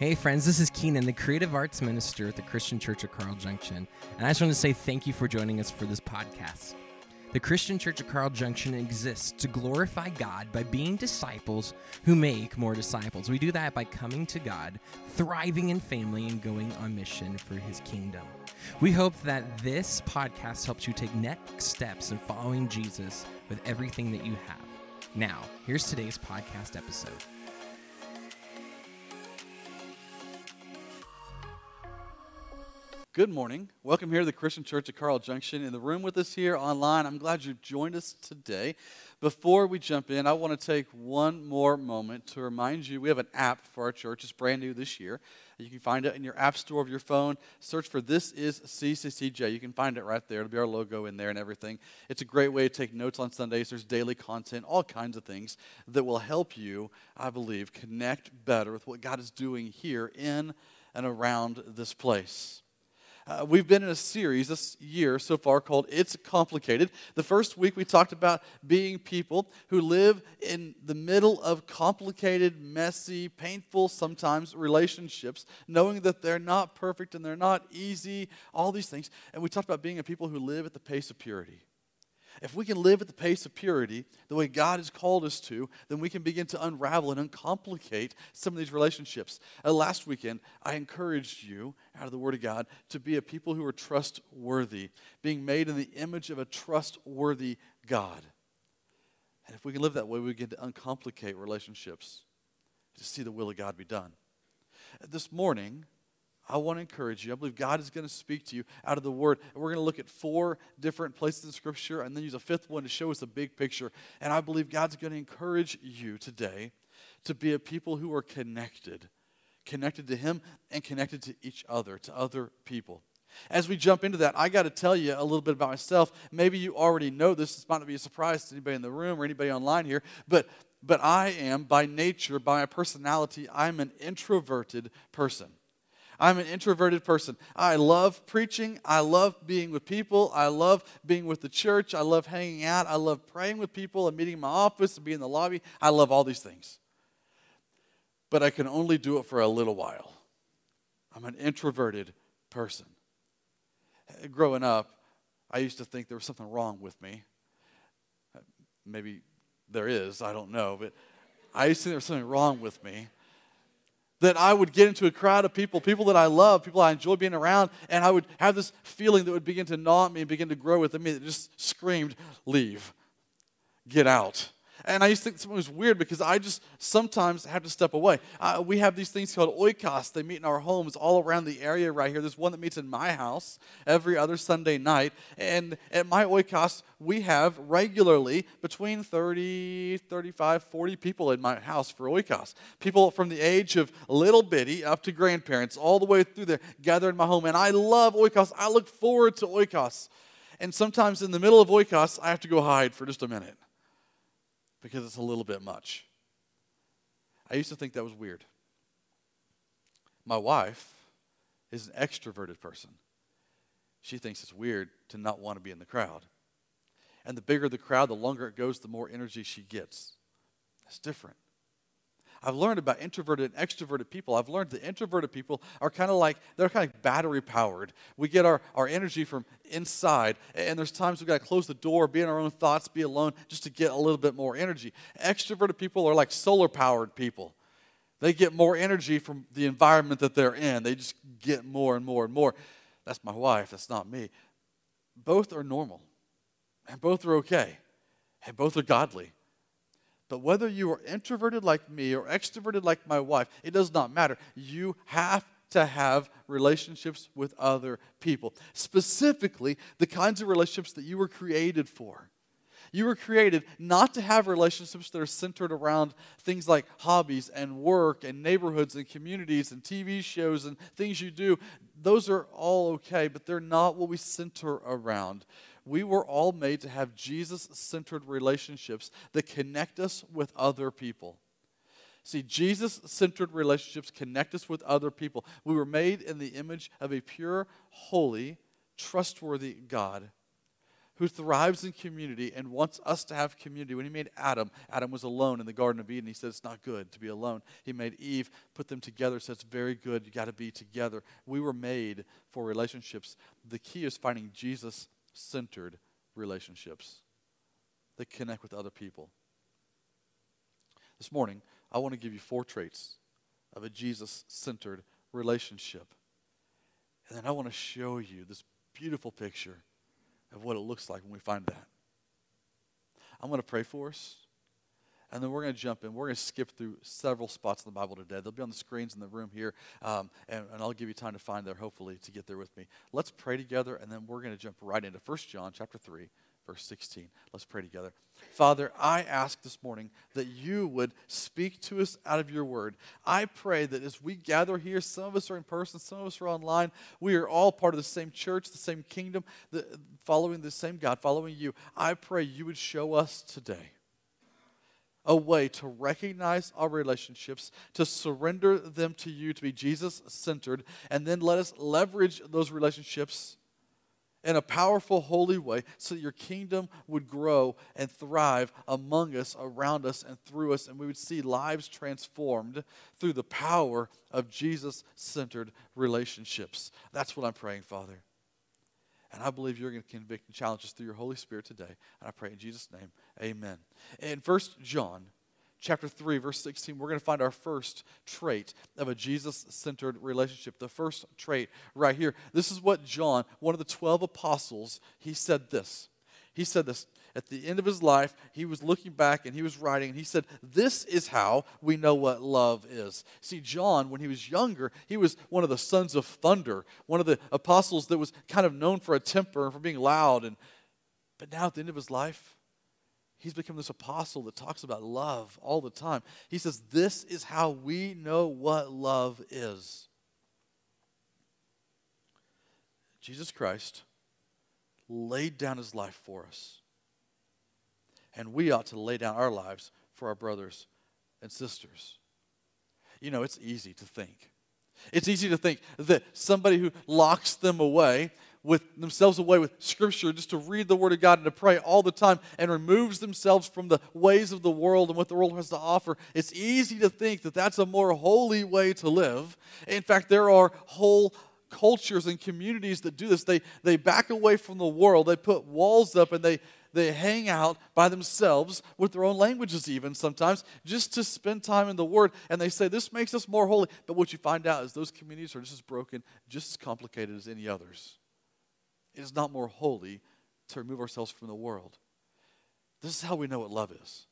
Hey, friends, this is Keenan, the creative arts minister at the Christian Church of Carl Junction. And I just want to say thank you for joining us for this podcast. The Christian Church of Carl Junction exists to glorify God by being disciples who make more disciples. We do that by coming to God, thriving in family, and going on mission for his kingdom. We hope that this podcast helps you take next steps in following Jesus with everything that you have. Now, here's today's podcast episode. Good morning. Welcome here to the Christian Church of Carl Junction. In the room with us here online, I'm glad you've joined us today. Before we jump in, I want to take one more moment to remind you we have an app for our church. It's brand new this year. You can find it in your app store of your phone. Search for This is CCCJ. You can find it right there. It'll be our logo in there and everything. It's a great way to take notes on Sundays. There's daily content, all kinds of things that will help you, I believe, connect better with what God is doing here in and around this place. Uh, we've been in a series this year so far called It's Complicated. The first week we talked about being people who live in the middle of complicated, messy, painful sometimes relationships, knowing that they're not perfect and they're not easy, all these things. And we talked about being a people who live at the pace of purity. If we can live at the pace of purity, the way God has called us to, then we can begin to unravel and uncomplicate some of these relationships. Uh, last weekend, I encouraged you, out of the Word of God, to be a people who are trustworthy, being made in the image of a trustworthy God. And if we can live that way, we begin to uncomplicate relationships, to see the will of God be done. This morning, I want to encourage you. I believe God is going to speak to you out of the Word. And we're going to look at four different places in Scripture and then use a fifth one to show us a big picture. And I believe God's going to encourage you today to be a people who are connected, connected to Him and connected to each other, to other people. As we jump into that, I got to tell you a little bit about myself. Maybe you already know this. This might not be a surprise to anybody in the room or anybody online here, but but I am by nature, by my personality, I'm an introverted person. I'm an introverted person. I love preaching. I love being with people. I love being with the church. I love hanging out. I love praying with people and meeting in my office and being in the lobby. I love all these things. But I can only do it for a little while. I'm an introverted person. Growing up, I used to think there was something wrong with me. Maybe there is, I don't know, but I used to think there was something wrong with me that I would get into a crowd of people, people that I love, people I enjoy being around, and I would have this feeling that would begin to gnaw at me and begin to grow within me that just screamed, Leave, get out. And I used to think something was weird because I just sometimes have to step away. Uh, we have these things called oikos. They meet in our homes all around the area right here. There's one that meets in my house every other Sunday night. And at my oikos, we have regularly between 30, 35, 40 people in my house for oikos. People from the age of little bitty up to grandparents, all the way through there, gather in my home. And I love oikos. I look forward to oikos. And sometimes in the middle of oikos, I have to go hide for just a minute because it's a little bit much. I used to think that was weird. My wife is an extroverted person. She thinks it's weird to not want to be in the crowd. And the bigger the crowd, the longer it goes, the more energy she gets. It's different. I've learned about introverted and extroverted people. I've learned that introverted people are kind of like, they're kind of battery powered. We get our, our energy from inside, and there's times we've got to close the door, be in our own thoughts, be alone, just to get a little bit more energy. Extroverted people are like solar powered people. They get more energy from the environment that they're in, they just get more and more and more. That's my wife, that's not me. Both are normal, and both are okay, and both are godly. But whether you are introverted like me or extroverted like my wife, it does not matter. You have to have relationships with other people, specifically the kinds of relationships that you were created for. You were created not to have relationships that are centered around things like hobbies and work and neighborhoods and communities and TV shows and things you do. Those are all okay, but they're not what we center around we were all made to have Jesus centered relationships that connect us with other people. See, Jesus centered relationships connect us with other people. We were made in the image of a pure, holy, trustworthy God who thrives in community and wants us to have community. When he made Adam, Adam was alone in the Garden of Eden. He said it's not good to be alone. He made Eve, put them together, said it's very good. You got to be together. We were made for relationships. The key is finding Jesus centered relationships that connect with other people. This morning, I want to give you four traits of a Jesus centered relationship. And then I want to show you this beautiful picture of what it looks like when we find that. I'm going to pray for us, and then we're going to jump in. We're going to skip through several spots in the Bible today. They'll be on the screens in the room here, um, and, and I'll give you time to find there, hopefully, to get there with me. Let's pray together, and then we're going to jump right into 1 John chapter 3, verse 16. Let's pray together. Father, I ask this morning that you would speak to us out of your word. I pray that as we gather here, some of us are in person, some of us are online, we are all part of the same church, the same kingdom, the, following the same God, following you. I pray you would show us today a way to recognize our relationships, to surrender them to you, to be Jesus centered, and then let us leverage those relationships in a powerful, holy way so that your kingdom would grow and thrive among us, around us, and through us, and we would see lives transformed through the power of Jesus centered relationships. That's what I'm praying, Father. And I believe you're going to convict and challenge us through your Holy Spirit today. And I pray in Jesus' name, amen. In 1 John chapter 3, verse 16, we're going to find our first trait of a Jesus centered relationship. The first trait right here. This is what John, one of the 12 apostles, he said this. He said this at the end of his life, he was looking back and he was writing, and he said, This is how we know what love is. See, John, when he was younger, he was one of the sons of thunder, one of the apostles that was kind of known for a temper and for being loud. And, but now at the end of his life, he's become this apostle that talks about love all the time. He says, This is how we know what love is. Jesus Christ laid down his life for us. And we ought to lay down our lives for our brothers and sisters. You know, it's easy to think. It's easy to think that somebody who locks them away with themselves away with scripture just to read the word of God and to pray all the time and removes themselves from the ways of the world and what the world has to offer. It's easy to think that that's a more holy way to live. In fact, there are whole cultures and communities that do this. They, they back away from the world, they put walls up, and they, they hang out by themselves with their own languages, even sometimes, just to spend time in the Word. And they say, This makes us more holy. But what you find out is those communities are just as broken, just as complicated as any others. It is not more holy to remove ourselves from the world. This is how we know what love is.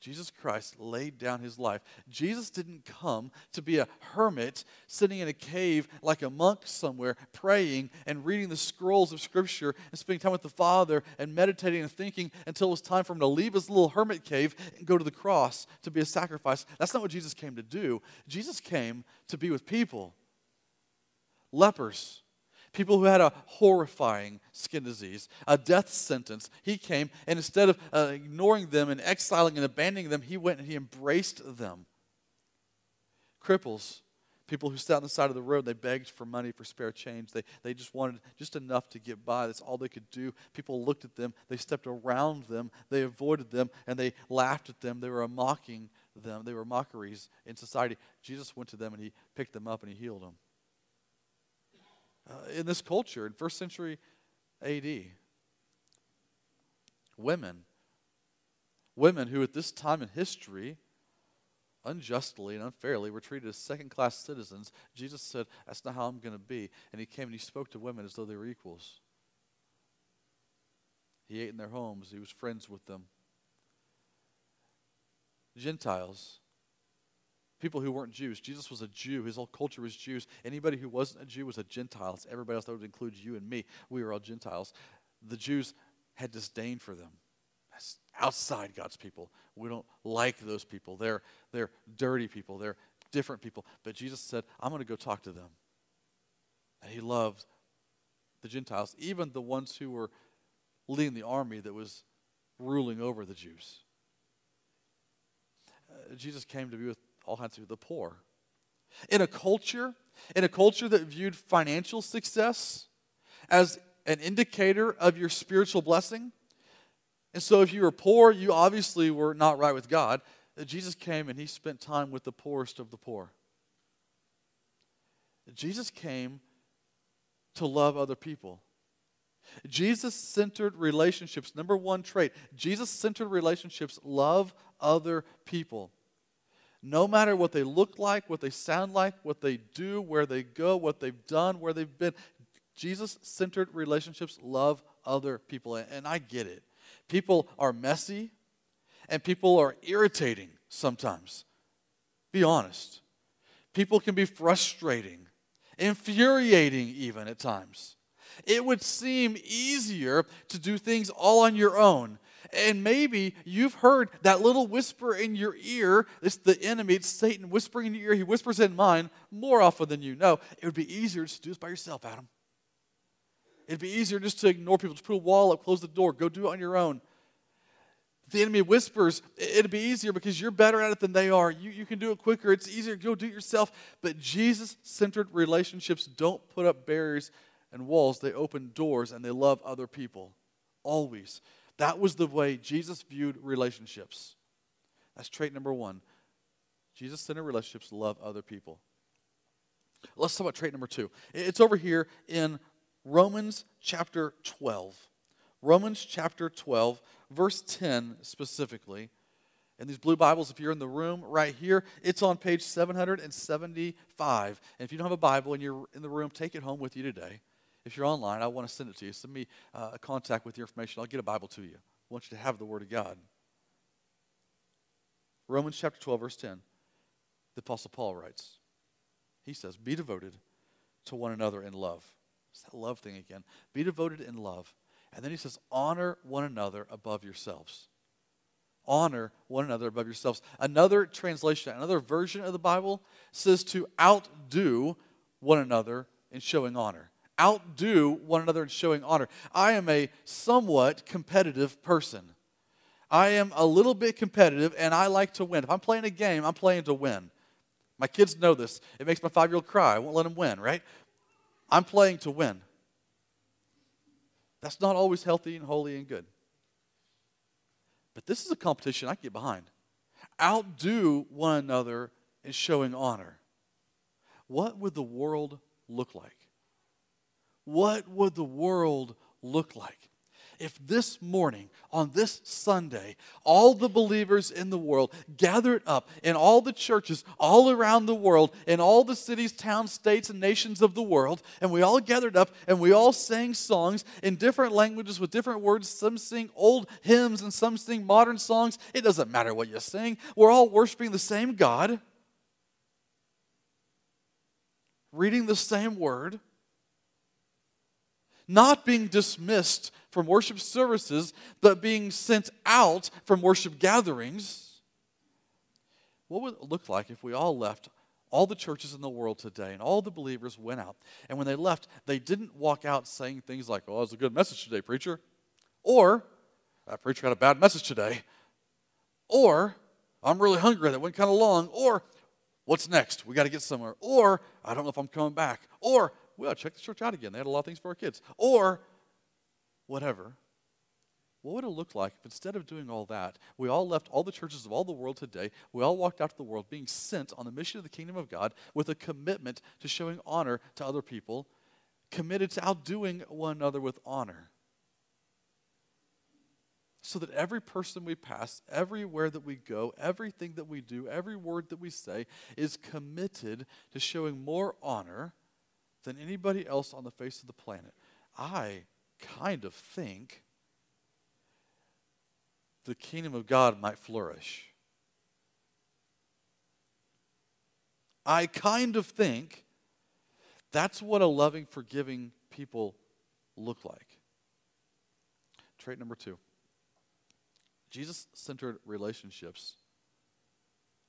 Jesus Christ laid down his life. Jesus didn't come to be a hermit sitting in a cave like a monk somewhere, praying and reading the scrolls of Scripture and spending time with the Father and meditating and thinking until it was time for him to leave his little hermit cave and go to the cross to be a sacrifice. That's not what Jesus came to do. Jesus came to be with people, lepers people who had a horrifying skin disease, a death sentence. He came, and instead of uh, ignoring them and exiling and abandoning them, he went and he embraced them. Cripples, people who sat on the side of the road, they begged for money for spare change. They, they just wanted just enough to get by. That's all they could do. People looked at them, they stepped around them, they avoided them, and they laughed at them. They were mocking them, they were mockeries in society. Jesus went to them and he picked them up and he healed them Uh, in this culture in first century AD. Women, women who at this time in history, unjustly and unfairly, were treated as second class citizens. Jesus said, That's not how I'm going to be. And he came and he spoke to women as though they were equals. He ate in their homes, he was friends with them. Gentiles, people who weren't Jews. Jesus was a Jew. His whole culture was Jews. Anybody who wasn't a Jew was a Gentile. It's everybody else that would include you and me. We were all Gentiles. The Jews had disdain for them. That's outside God's people. We don't like those people. They're, they're dirty people. They're different people. But Jesus said, I'm going to go talk to them. And he loved the Gentiles, even the ones who were leading the army that was ruling over the Jews. Uh, Jesus came to be with all kinds of the poor. In a culture, in a culture that viewed financial success as an indicator of your spiritual blessing. And so, if you were poor, you obviously were not right with God. Jesus came and he spent time with the poorest of the poor. Jesus came to love other people. Jesus centered relationships, number one trait, Jesus centered relationships love other people. No matter what they look like, what they sound like, what they do, where they go, what they've done, where they've been, Jesus centered relationships love other people. And I get it. People are messy and people are irritating sometimes. Be honest. People can be frustrating, infuriating, even at times. It would seem easier to do things all on your own. And maybe you've heard that little whisper in your ear. It's the enemy, it's Satan whispering in your ear. He whispers in mine more often than you know. It would be easier to do this by yourself, Adam. It'd be easier just to ignore people, just put a wall up, close the door, go do it on your own. The enemy whispers, it'd be easier because you're better at it than they are. You, you can do it quicker. It's easier. Go do it yourself. But Jesus centered relationships don't put up barriers and walls, they open doors and they love other people. Always. That was the way Jesus viewed relationships. That's trait number one. Jesus centered relationships love other people. Let's talk about trait number two. It's over here in Romans chapter 12. Romans chapter 12, verse 10 specifically. And these blue Bibles, if you're in the room right here, it's on page 775. And if you don't have a Bible and you're in the room, take it home with you today. If you're online, I want to send it to you. Send me uh, a contact with your information. I'll get a Bible to you. I want you to have the Word of God. Romans chapter 12, verse 10. The Apostle Paul writes, he says, Be devoted to one another in love. It's that love thing again. Be devoted in love. And then he says, honor one another above yourselves. Honor one another above yourselves. Another translation, another version of the Bible says to outdo one another in showing honor. Outdo one another in showing honor. I am a somewhat competitive person. I am a little bit competitive and I like to win. If I'm playing a game, I'm playing to win. My kids know this. It makes my five year old cry. I won't let him win, right? I'm playing to win. That's not always healthy and holy and good. But this is a competition I can get behind. Outdo one another in showing honor. What would the world look like? What would the world look like if this morning, on this Sunday, all the believers in the world gathered up in all the churches all around the world, in all the cities, towns, states, and nations of the world, and we all gathered up and we all sang songs in different languages with different words. Some sing old hymns and some sing modern songs. It doesn't matter what you sing, we're all worshiping the same God, reading the same word not being dismissed from worship services, but being sent out from worship gatherings. What would it look like if we all left all the churches in the world today and all the believers went out? And when they left, they didn't walk out saying things like, Oh, it was a good message today, preacher. Or, That preacher had a bad message today. Or, I'm really hungry. That went kind of long. Or, what's next? We got to get somewhere. Or, I don't know if I'm coming back. Or, well, check the church out again. They had a lot of things for our kids. Or whatever. What would it look like if instead of doing all that, we all left all the churches of all the world today, we all walked out to the world being sent on the mission of the kingdom of God with a commitment to showing honor to other people, committed to outdoing one another with honor? So that every person we pass, everywhere that we go, everything that we do, every word that we say is committed to showing more honor than anybody else on the face of the planet. I kind of think the kingdom of God might flourish. I kind of think that's what a loving, forgiving people look like. Trait number two Jesus centered relationships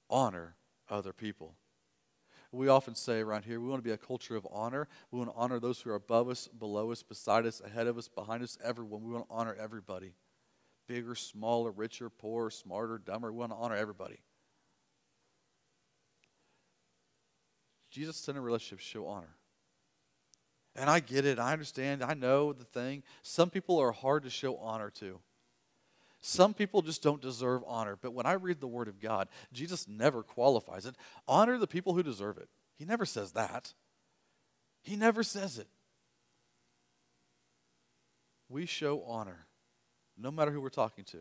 honor other people. We often say around here, we want to be a culture of honor. We want to honor those who are above us, below us, beside us, ahead of us, behind us, everyone. We want to honor everybody. Bigger, smaller, richer, poorer, smarter, dumber. We want to honor everybody. Jesus centered relationships show honor. And I get it. I understand. I know the thing. Some people are hard to show honor to. Some people just don't deserve honor. But when I read the Word of God, Jesus never qualifies it. Honor the people who deserve it. He never says that. He never says it. We show honor no matter who we're talking to.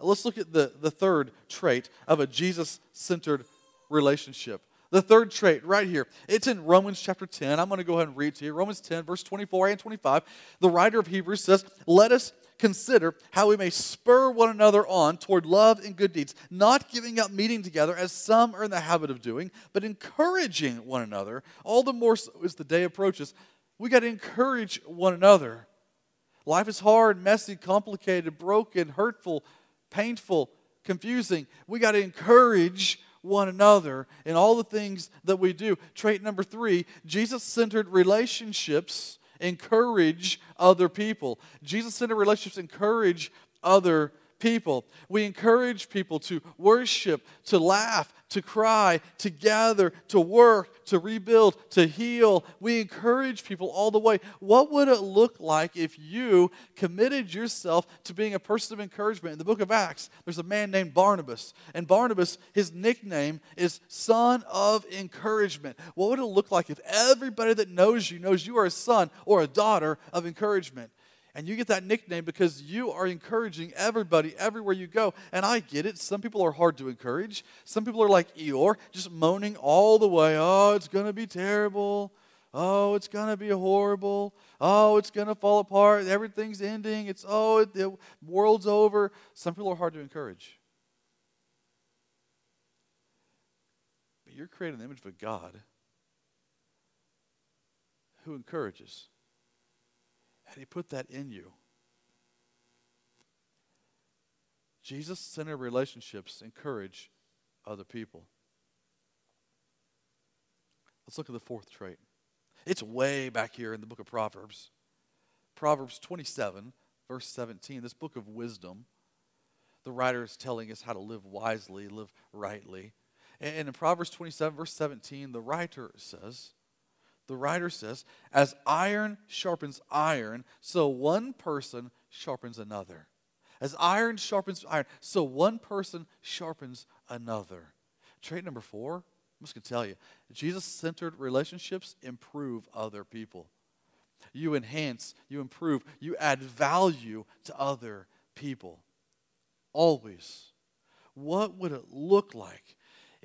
Let's look at the, the third trait of a Jesus centered relationship. The third trait right here. It's in Romans chapter 10. I'm going to go ahead and read to you. Romans 10, verse 24 and 25. The writer of Hebrews says, Let us consider how we may spur one another on toward love and good deeds, not giving up meeting together as some are in the habit of doing, but encouraging one another, all the more so as the day approaches. We got to encourage one another. Life is hard, messy, complicated, broken, hurtful, painful, confusing. We got to encourage one another in all the things that we do. Trait number three Jesus centered relationships encourage other people. Jesus centered relationships encourage other people. We encourage people to worship, to laugh, to cry, to gather, to work, to rebuild, to heal. We encourage people all the way. What would it look like if you committed yourself to being a person of encouragement? In the book of Acts, there's a man named Barnabas. And Barnabas, his nickname is Son of Encouragement. What would it look like if everybody that knows you knows you are a son or a daughter of encouragement? And you get that nickname because you are encouraging everybody everywhere you go. And I get it. Some people are hard to encourage. Some people are like Eeyore, just moaning all the way. Oh, it's going to be terrible. Oh, it's going to be horrible. Oh, it's going to fall apart. Everything's ending. It's, oh, the world's over. Some people are hard to encourage. But you're creating the image of a God who encourages. And He put that in you. Jesus centered relationships encourage other people. Let's look at the fourth trait. It's way back here in the book of Proverbs. Proverbs 27, verse 17, this book of wisdom. The writer is telling us how to live wisely, live rightly. And in Proverbs 27, verse 17, the writer says, the writer says, As iron sharpens iron, so one person sharpens another. As iron sharpens iron, so one person sharpens another. Trait number four, I'm just going to tell you Jesus centered relationships improve other people. You enhance, you improve, you add value to other people. Always. What would it look like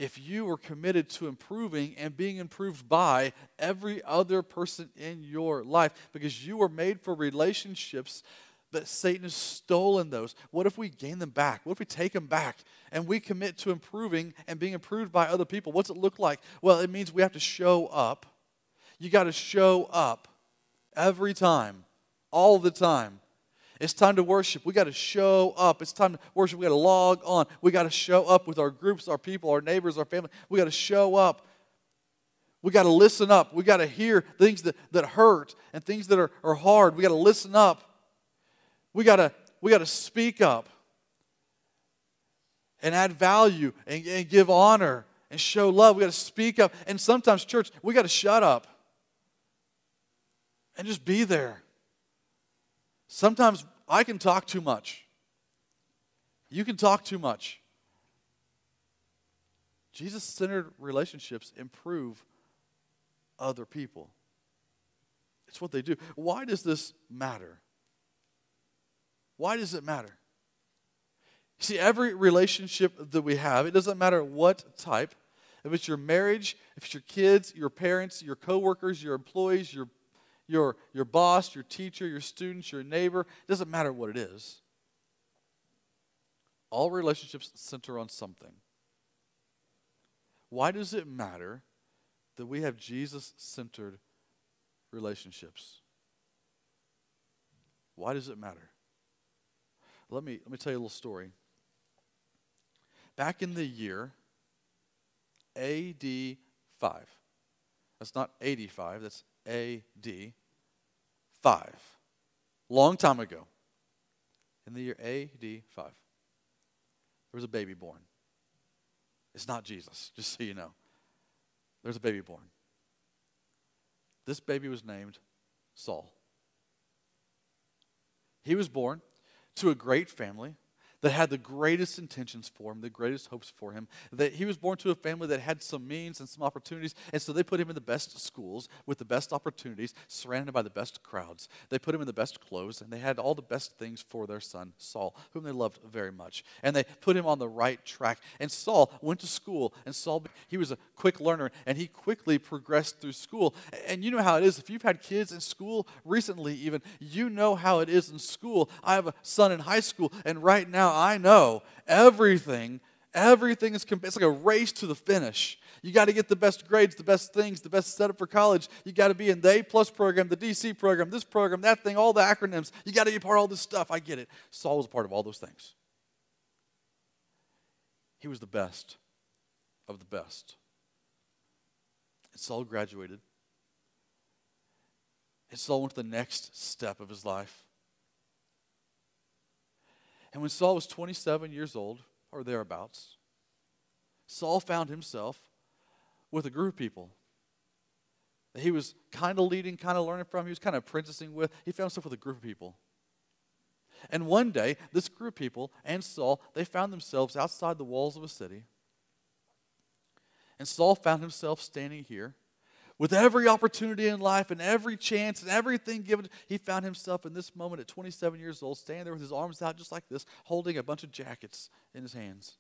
if you were committed to improving and being improved by every other person in your life because you were made for relationships but Satan has stolen those. What if we gain them back? What if we take them back and we commit to improving and being improved by other people? What's it look like? Well, it means we have to show up. You got to show up every time, all the time. It's time to worship. We got to show up. It's time to worship. We got to log on. We got to show up with our groups, our people, our neighbors, our family. We got to show up. We got to listen up. We got to hear things that, that hurt and things that are, are hard. We got to listen up. We got to we got to speak up and add value and, and give honor and show love. We got to speak up. And sometimes, church, we got to shut up and just be there. Sometimes I can talk too much. You can talk too much. Jesus centered relationships improve other people. It's what they do. Why does this matter? Why does it matter? See, every relationship that we have, it doesn't matter what type, if it's your marriage, if it's your kids, your parents, your coworkers, your employees, your your, your boss, your teacher, your students, your neighbor. It doesn't matter what it is. All relationships center on something. Why does it matter that we have Jesus centered relationships? Why does it matter? Let me, let me tell you a little story. Back in the year AD 5, that's not 85, that's AD 5. Long time ago. In the year AD 5. There was a baby born. It's not Jesus, just so you know. There's a baby born. This baby was named Saul. He was born to a great family that had the greatest intentions for him, the greatest hopes for him. That he was born to a family that had some means and some opportunities, and so they put him in the best schools with the best opportunities, surrounded by the best crowds. They put him in the best clothes, and they had all the best things for their son Saul, whom they loved very much. And they put him on the right track. And Saul went to school, and Saul he was a quick learner, and he quickly progressed through school. And you know how it is if you've had kids in school recently, even you know how it is in school. I have a son in high school, and right now I know everything, everything is, it's like a race to the finish. You got to get the best grades, the best things, the best setup for college. You got to be in the A plus program, the DC program, this program, that thing, all the acronyms. You got to be part of all this stuff. I get it. Saul was a part of all those things. He was the best of the best. And Saul graduated. And Saul went to the next step of his life. And when Saul was 27 years old, or thereabouts, Saul found himself with a group of people that he was kind of leading, kind of learning from, he was kind of apprenticing with. He found himself with a group of people. And one day, this group of people and Saul, they found themselves outside the walls of a city. And Saul found himself standing here with every opportunity in life and every chance and everything given, he found himself in this moment at 27 years old, standing there with his arms out just like this, holding a bunch of jackets in his hands.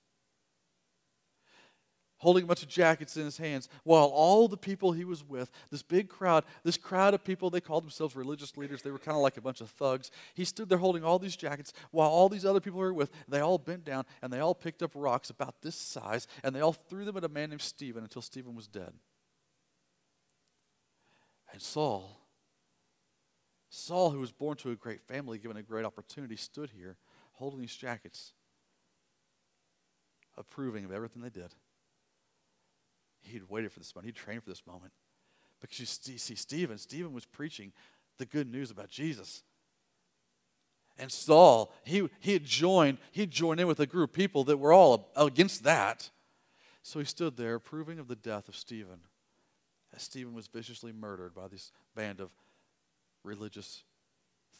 Holding a bunch of jackets in his hands, while all the people he was with, this big crowd, this crowd of people, they called themselves religious leaders. They were kind of like a bunch of thugs. He stood there holding all these jackets, while all these other people were with, they all bent down and they all picked up rocks about this size and they all threw them at a man named Stephen until Stephen was dead. And Saul, Saul, who was born to a great family, given a great opportunity, stood here holding these jackets, approving of everything they did. He'd waited for this moment, he'd trained for this moment. Because you see, Stephen, Stephen was preaching the good news about Jesus. And Saul, he, he had joined, he joined in with a group of people that were all against that. So he stood there approving of the death of Stephen as Stephen was viciously murdered by this band of religious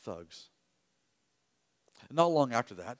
thugs. Not long after that,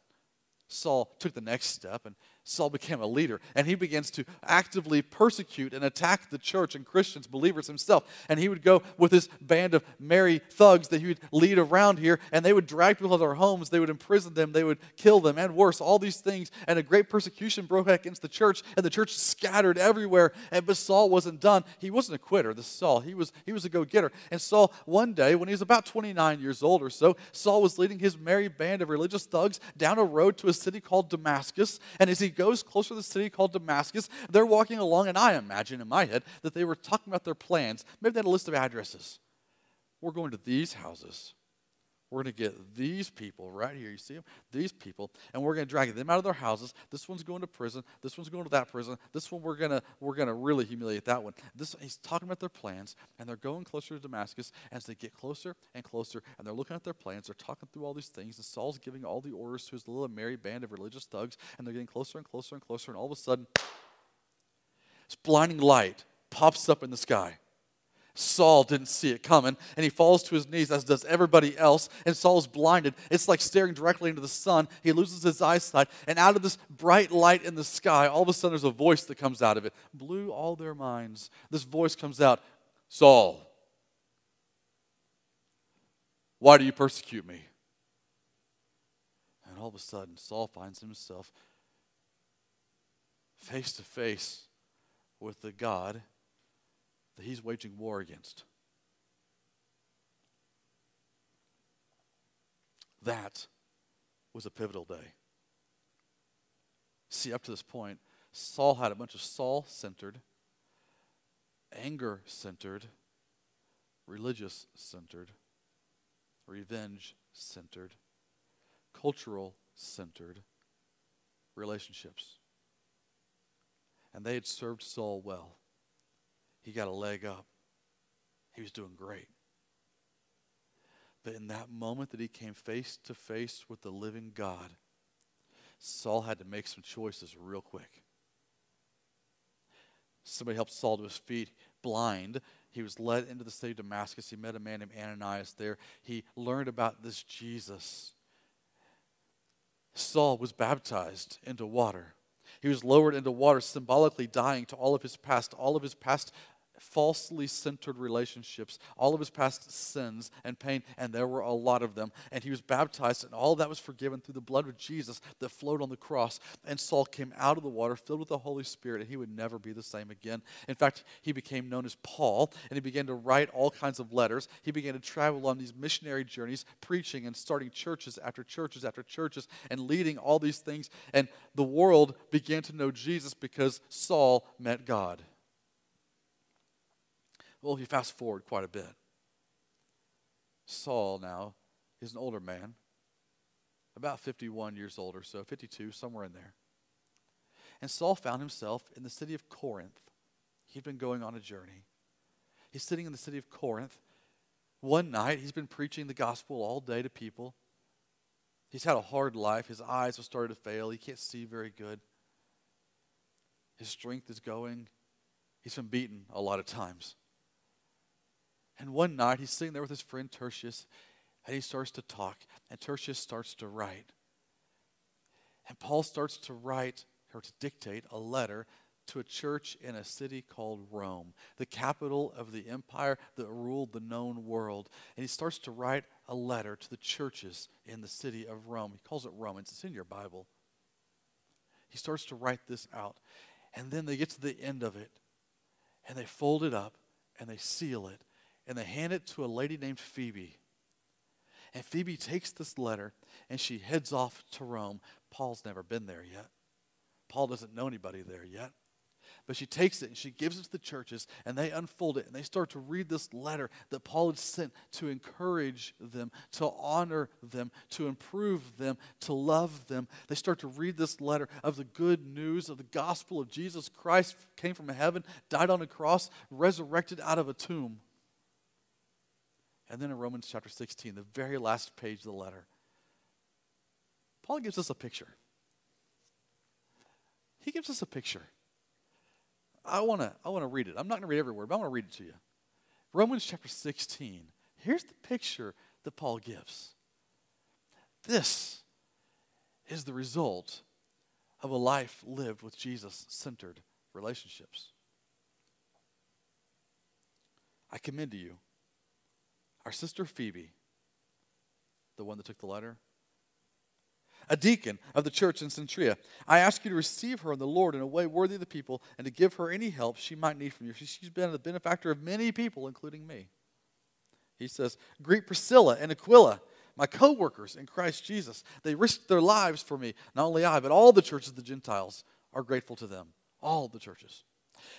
Saul took the next step and Saul became a leader, and he begins to actively persecute and attack the church and Christians, believers himself. And he would go with this band of merry thugs that he would lead around here, and they would drag people out of their homes, they would imprison them, they would kill them, and worse, all these things. And a great persecution broke out against the church, and the church scattered everywhere. And but Saul wasn't done. He wasn't a quitter. This Saul, he was he was a go-getter. And Saul, one day, when he was about 29 years old or so, Saul was leading his merry band of religious thugs down a road to a city called Damascus. And as he goes closer to the city called Damascus. They're walking along, and I imagine in my head that they were talking about their plans. Maybe they had a list of addresses. We're going to these houses. We're going to get these people right here. You see them? These people, and we're going to drag them out of their houses. This one's going to prison. This one's going to that prison. This one we're going to we're going to really humiliate that one. This he's talking about their plans, and they're going closer to Damascus. As they get closer and closer, and they're looking at their plans, they're talking through all these things. And Saul's giving all the orders to his little merry band of religious thugs, and they're getting closer and closer and closer. And all of a sudden, this blinding light pops up in the sky. Saul didn't see it coming, and he falls to his knees, as does everybody else, and Saul's blinded. It's like staring directly into the sun. He loses his eyesight, and out of this bright light in the sky, all of a sudden there's a voice that comes out of it. Blew all their minds. This voice comes out Saul, why do you persecute me? And all of a sudden, Saul finds himself face to face with the God that he's waging war against. That was a pivotal day. See, up to this point, Saul had a bunch of Saul centered, anger centered, religious centered, revenge centered, cultural centered relationships. And they had served Saul well he got a leg up. He was doing great. But in that moment that he came face to face with the living God, Saul had to make some choices real quick. Somebody helped Saul to his feet, blind. he was led into the city of Damascus. He met a man named Ananias there. He learned about this Jesus. Saul was baptized into water. He was lowered into water, symbolically dying to all of his past, all of his past falsely centered relationships, all of his past sins and pain, and there were a lot of them. And he was baptized, and all that was forgiven through the blood of Jesus that flowed on the cross. And Saul came out of the water filled with the Holy Spirit, and he would never be the same again. In fact, he became known as Paul, and he began to write all kinds of letters. He began to travel on these missionary journeys, preaching and starting churches after churches after churches, and leading all these things. And the world began to know Jesus because Saul met God. Well, if you fast forward quite a bit, Saul now is an older man, about 51 years old or so, 52, somewhere in there. And Saul found himself in the city of Corinth. He'd been going on a journey. He's sitting in the city of Corinth. One night, he's been preaching the gospel all day to people. He's had a hard life. His eyes have started to fail. He can't see very good. His strength is going. He's been beaten a lot of times. And one night he's sitting there with his friend Tertius, and he starts to talk, and Tertius starts to write. And Paul starts to write or to dictate a letter to a church in a city called Rome, the capital of the empire that ruled the known world. And he starts to write a letter to the churches in the city of Rome. He calls it Romans, it's in your Bible. He starts to write this out. And then they get to the end of it, and they fold it up, and they seal it, and they hand it to a lady named Phoebe. And Phoebe takes this letter and she heads off to Rome. Paul's never been there yet. Paul doesn't know anybody there yet. But she takes it and she gives it to the churches and they unfold it and they start to read this letter that Paul had sent to encourage them, to honor them, to improve them, to love them. They start to read this letter of the good news of the gospel of Jesus Christ came from heaven, died on a cross, resurrected out of a tomb. And then in Romans chapter 16, the very last page of the letter, Paul gives us a picture. He gives us a picture. I want to I want to read it. I'm not going to read every word, but I want to read it to you. Romans chapter 16. Here's the picture that Paul gives. This is the result of a life lived with Jesus centered relationships. I commend to you our sister Phoebe, the one that took the letter, a deacon of the church in Cenchrea. I ask you to receive her in the Lord in a way worthy of the people and to give her any help she might need from you. She's been the benefactor of many people, including me. He says, Greet Priscilla and Aquila, my co workers in Christ Jesus. They risked their lives for me. Not only I, but all the churches of the Gentiles are grateful to them. All the churches.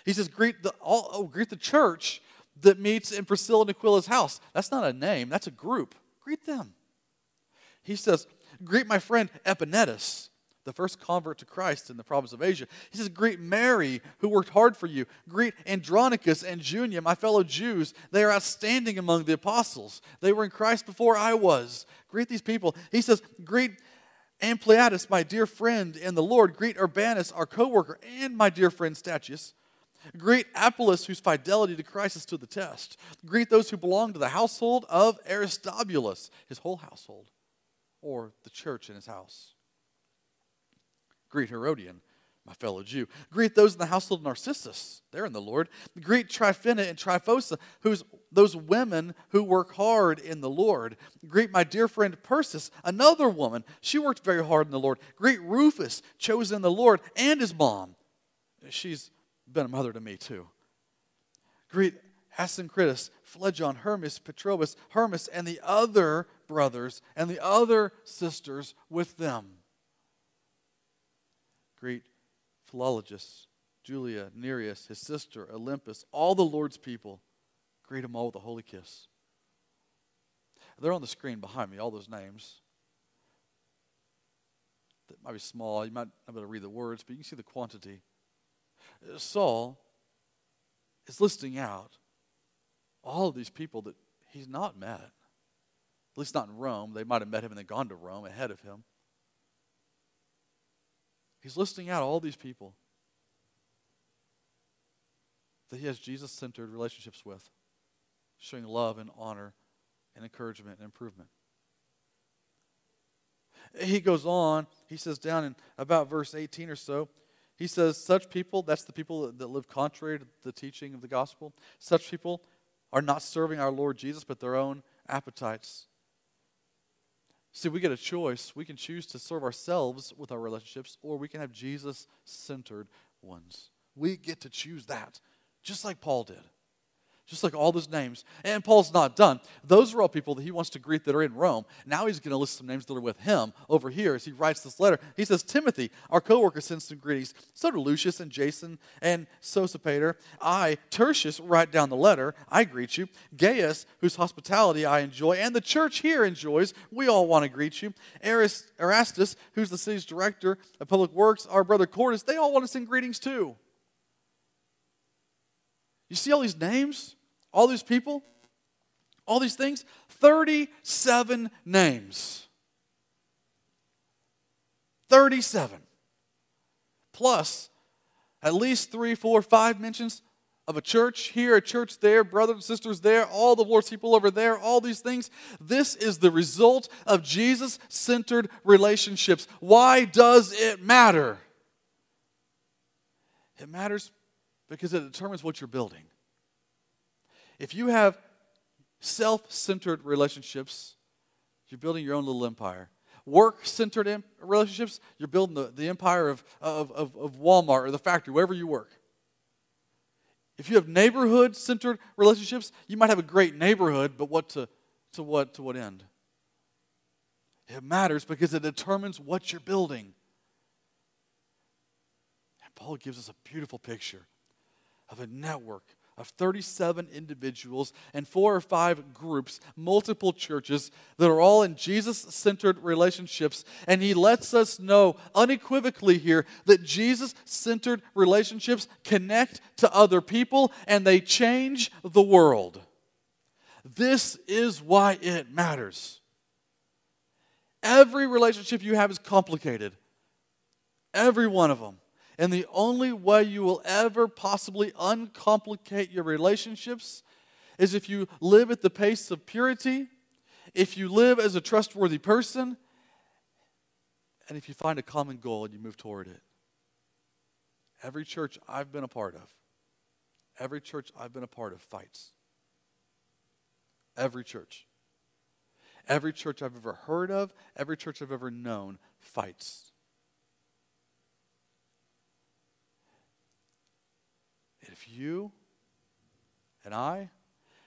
He says, Greet the, all, oh, greet the church that meets in Priscilla and Aquila's house. That's not a name, that's a group. Greet them. He says, Greet my friend Epaenetus, the first convert to Christ in the province of Asia. He says, Greet Mary, who worked hard for you. Greet Andronicus and Junia, my fellow Jews. They are outstanding among the apostles. They were in Christ before I was. Greet these people. He says, Greet Ampliatus, my dear friend in the Lord. Greet Urbanus, our co worker, and my dear friend Stachys. Greet Apollos, whose fidelity to Christ is to the test. Greet those who belong to the household of Aristobulus, his whole household, or the church in his house. Greet Herodion, my fellow Jew. Greet those in the household of Narcissus. They're in the Lord. Greet Tryphena and Tryphosa, who's those women who work hard in the Lord. Greet my dear friend Persis, another woman. She worked very hard in the Lord. Greet Rufus, chosen in the Lord, and his mom. She's been a mother to me too. Greet Asyncritus, Phlegon, Hermes, Patrobas, Hermas, and the other brothers and the other sisters with them. Greet Philologus, Julia, Nereus, his sister, Olympas, all the Lord's people. Greet them all with a holy kiss. They're on the screen behind me, all those names. That might be small. You might not be able to read the words, but you can see the quantity. Saul is listing out all of these people that he's not met. At least not in Rome. They might have met him and then gone to Rome ahead of him. He's listing out all these people that he has Jesus centered relationships with. showing love and honor and encouragement and improvement. He goes on, he says down in about verse 18 or so, he says, Such people, that's the people that live contrary to the teaching of the gospel, such people are not serving our Lord Jesus, but their own appetites. See, we get a choice. We can choose to serve ourselves with our relationships, or we can have Jesus centered ones. We get to choose that, just like Paul did just like all those names. And Paul's not done. Those are all people that he wants to greet that are in Rome. Now he's going to list some names that are with him over here as he writes this letter. He says, Timothy, our co worker, sends some greetings. So do Lucius and Jason and Sosipater. I, Tertius, write down the letter. I greet you. Gaius, whose hospitality I enjoy, and the church here enjoys. We all want to greet you. Erastus, who's the city's director of public works, our brother Quartus, they all want to send greetings too. You see all these names? All these people, all these things, 37 names. 37. Plus, at least three, four, five mentions of a church here, a church there, brothers and sisters there, all the Lord's people over there, all these things. This is the result of Jesus centered relationships. Why does it matter? It matters because it determines what you're building. If you have self centered relationships, you're building your own little empire. Work centered relationships, you're building the, the empire of, of, of, of Walmart or the factory, wherever you work. If you have neighborhood centered relationships, you might have a great neighborhood, but what to, to what to what end? It matters because it determines what you're building. And Paul gives us a beautiful picture of a network of 37 individuals and four or five groups, multiple churches that are all in Jesus centered relationships. And he lets us know unequivocally here that Jesus centered relationships connect to other people and they change the world. This is why it matters. Every relationship you have is complicated, every one of them. And the only way you will ever possibly uncomplicate your relationships is if you live at the pace of purity, if you live as a trustworthy person, and if you find a common goal and you move toward it. Every church I've been a part of, every church I've been a part of fights. Every church. Every church I've ever heard of, every church I've ever known fights. If you and I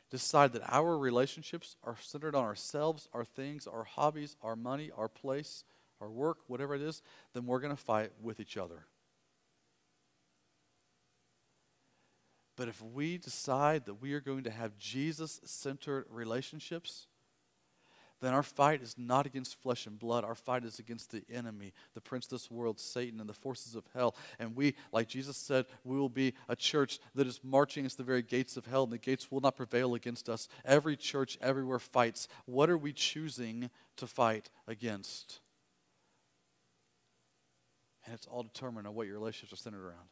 decide that our relationships are centered on ourselves, our things, our hobbies, our money, our place, our work, whatever it is, then we're going to fight with each other. But if we decide that we are going to have Jesus centered relationships, then our fight is not against flesh and blood. Our fight is against the enemy, the prince of this world, Satan, and the forces of hell. And we, like Jesus said, we will be a church that is marching against the very gates of hell, and the gates will not prevail against us. Every church everywhere fights. What are we choosing to fight against? And it's all determined on what your relationships are centered around.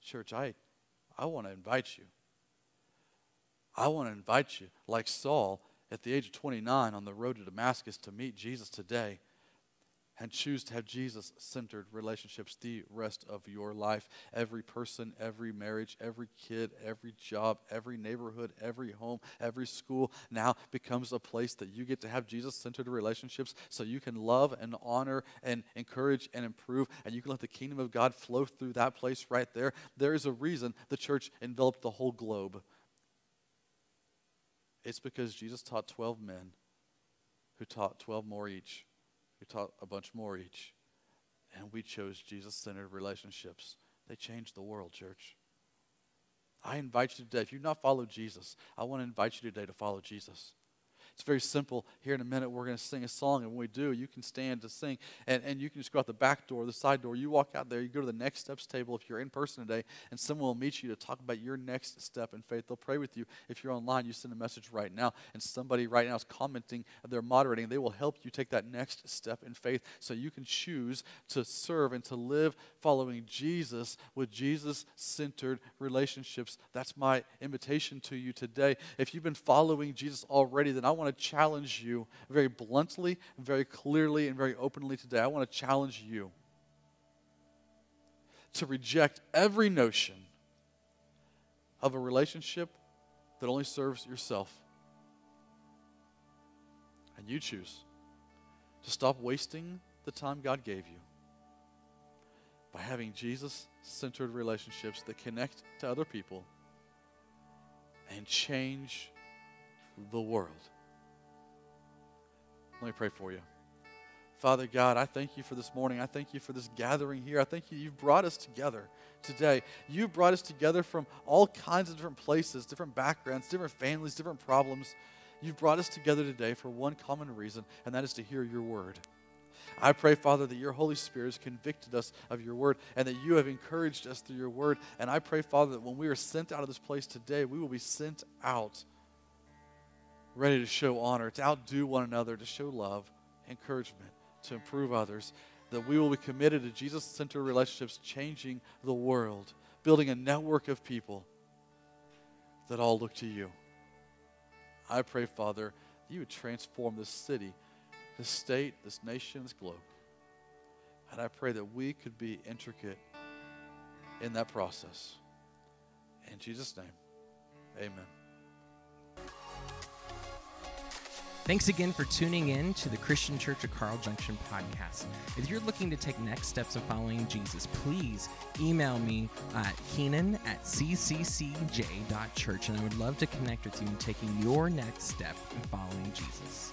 Church, I, I want to invite you. I want to invite you, like Saul, at the age of 29 on the road to Damascus to meet Jesus today and choose to have Jesus centered relationships the rest of your life. Every person, every marriage, every kid, every job, every neighborhood, every home, every school now becomes a place that you get to have Jesus centered relationships so you can love and honor and encourage and improve, and you can let the kingdom of God flow through that place right there. There is a reason the church enveloped the whole globe. It's because Jesus taught 12 men who taught 12 more each, who taught a bunch more each. And we chose Jesus centered relationships. They changed the world, church. I invite you today, if you've not followed Jesus, I want to invite you today to follow Jesus. It's very simple. Here in a minute, we're going to sing a song, and when we do, you can stand to sing, and, and you can just go out the back door, the side door. You walk out there, you go to the next steps table if you're in person today, and someone will meet you to talk about your next step in faith. They'll pray with you. If you're online, you send a message right now, and somebody right now is commenting, they're moderating, they will help you take that next step in faith so you can choose to serve and to live following Jesus with Jesus centered relationships. That's my invitation to you today. If you've been following Jesus already, then I want to challenge you very bluntly, very clearly, and very openly today. I want to challenge you to reject every notion of a relationship that only serves yourself. And you choose to stop wasting the time God gave you by having Jesus centered relationships that connect to other people and change the world. Let me pray for you. Father God, I thank you for this morning. I thank you for this gathering here. I thank you you've brought us together today. You've brought us together from all kinds of different places, different backgrounds, different families, different problems. You've brought us together today for one common reason, and that is to hear your word. I pray, Father, that your Holy Spirit has convicted us of your word and that you have encouraged us through your word. And I pray, Father, that when we are sent out of this place today, we will be sent out ready to show honor, to outdo one another, to show love, encouragement, to improve others. That we will be committed to Jesus centered relationships, changing the world, building a network of people that all look to you. I pray, Father, that you would transform this city this state, this nation, this globe. And I pray that we could be intricate in that process. In Jesus' name, amen. Thanks again for tuning in to the Christian Church of Carl Junction podcast. If you're looking to take next steps in following Jesus, please email me at keenan at cccj.church, and I would love to connect with you in taking your next step in following Jesus.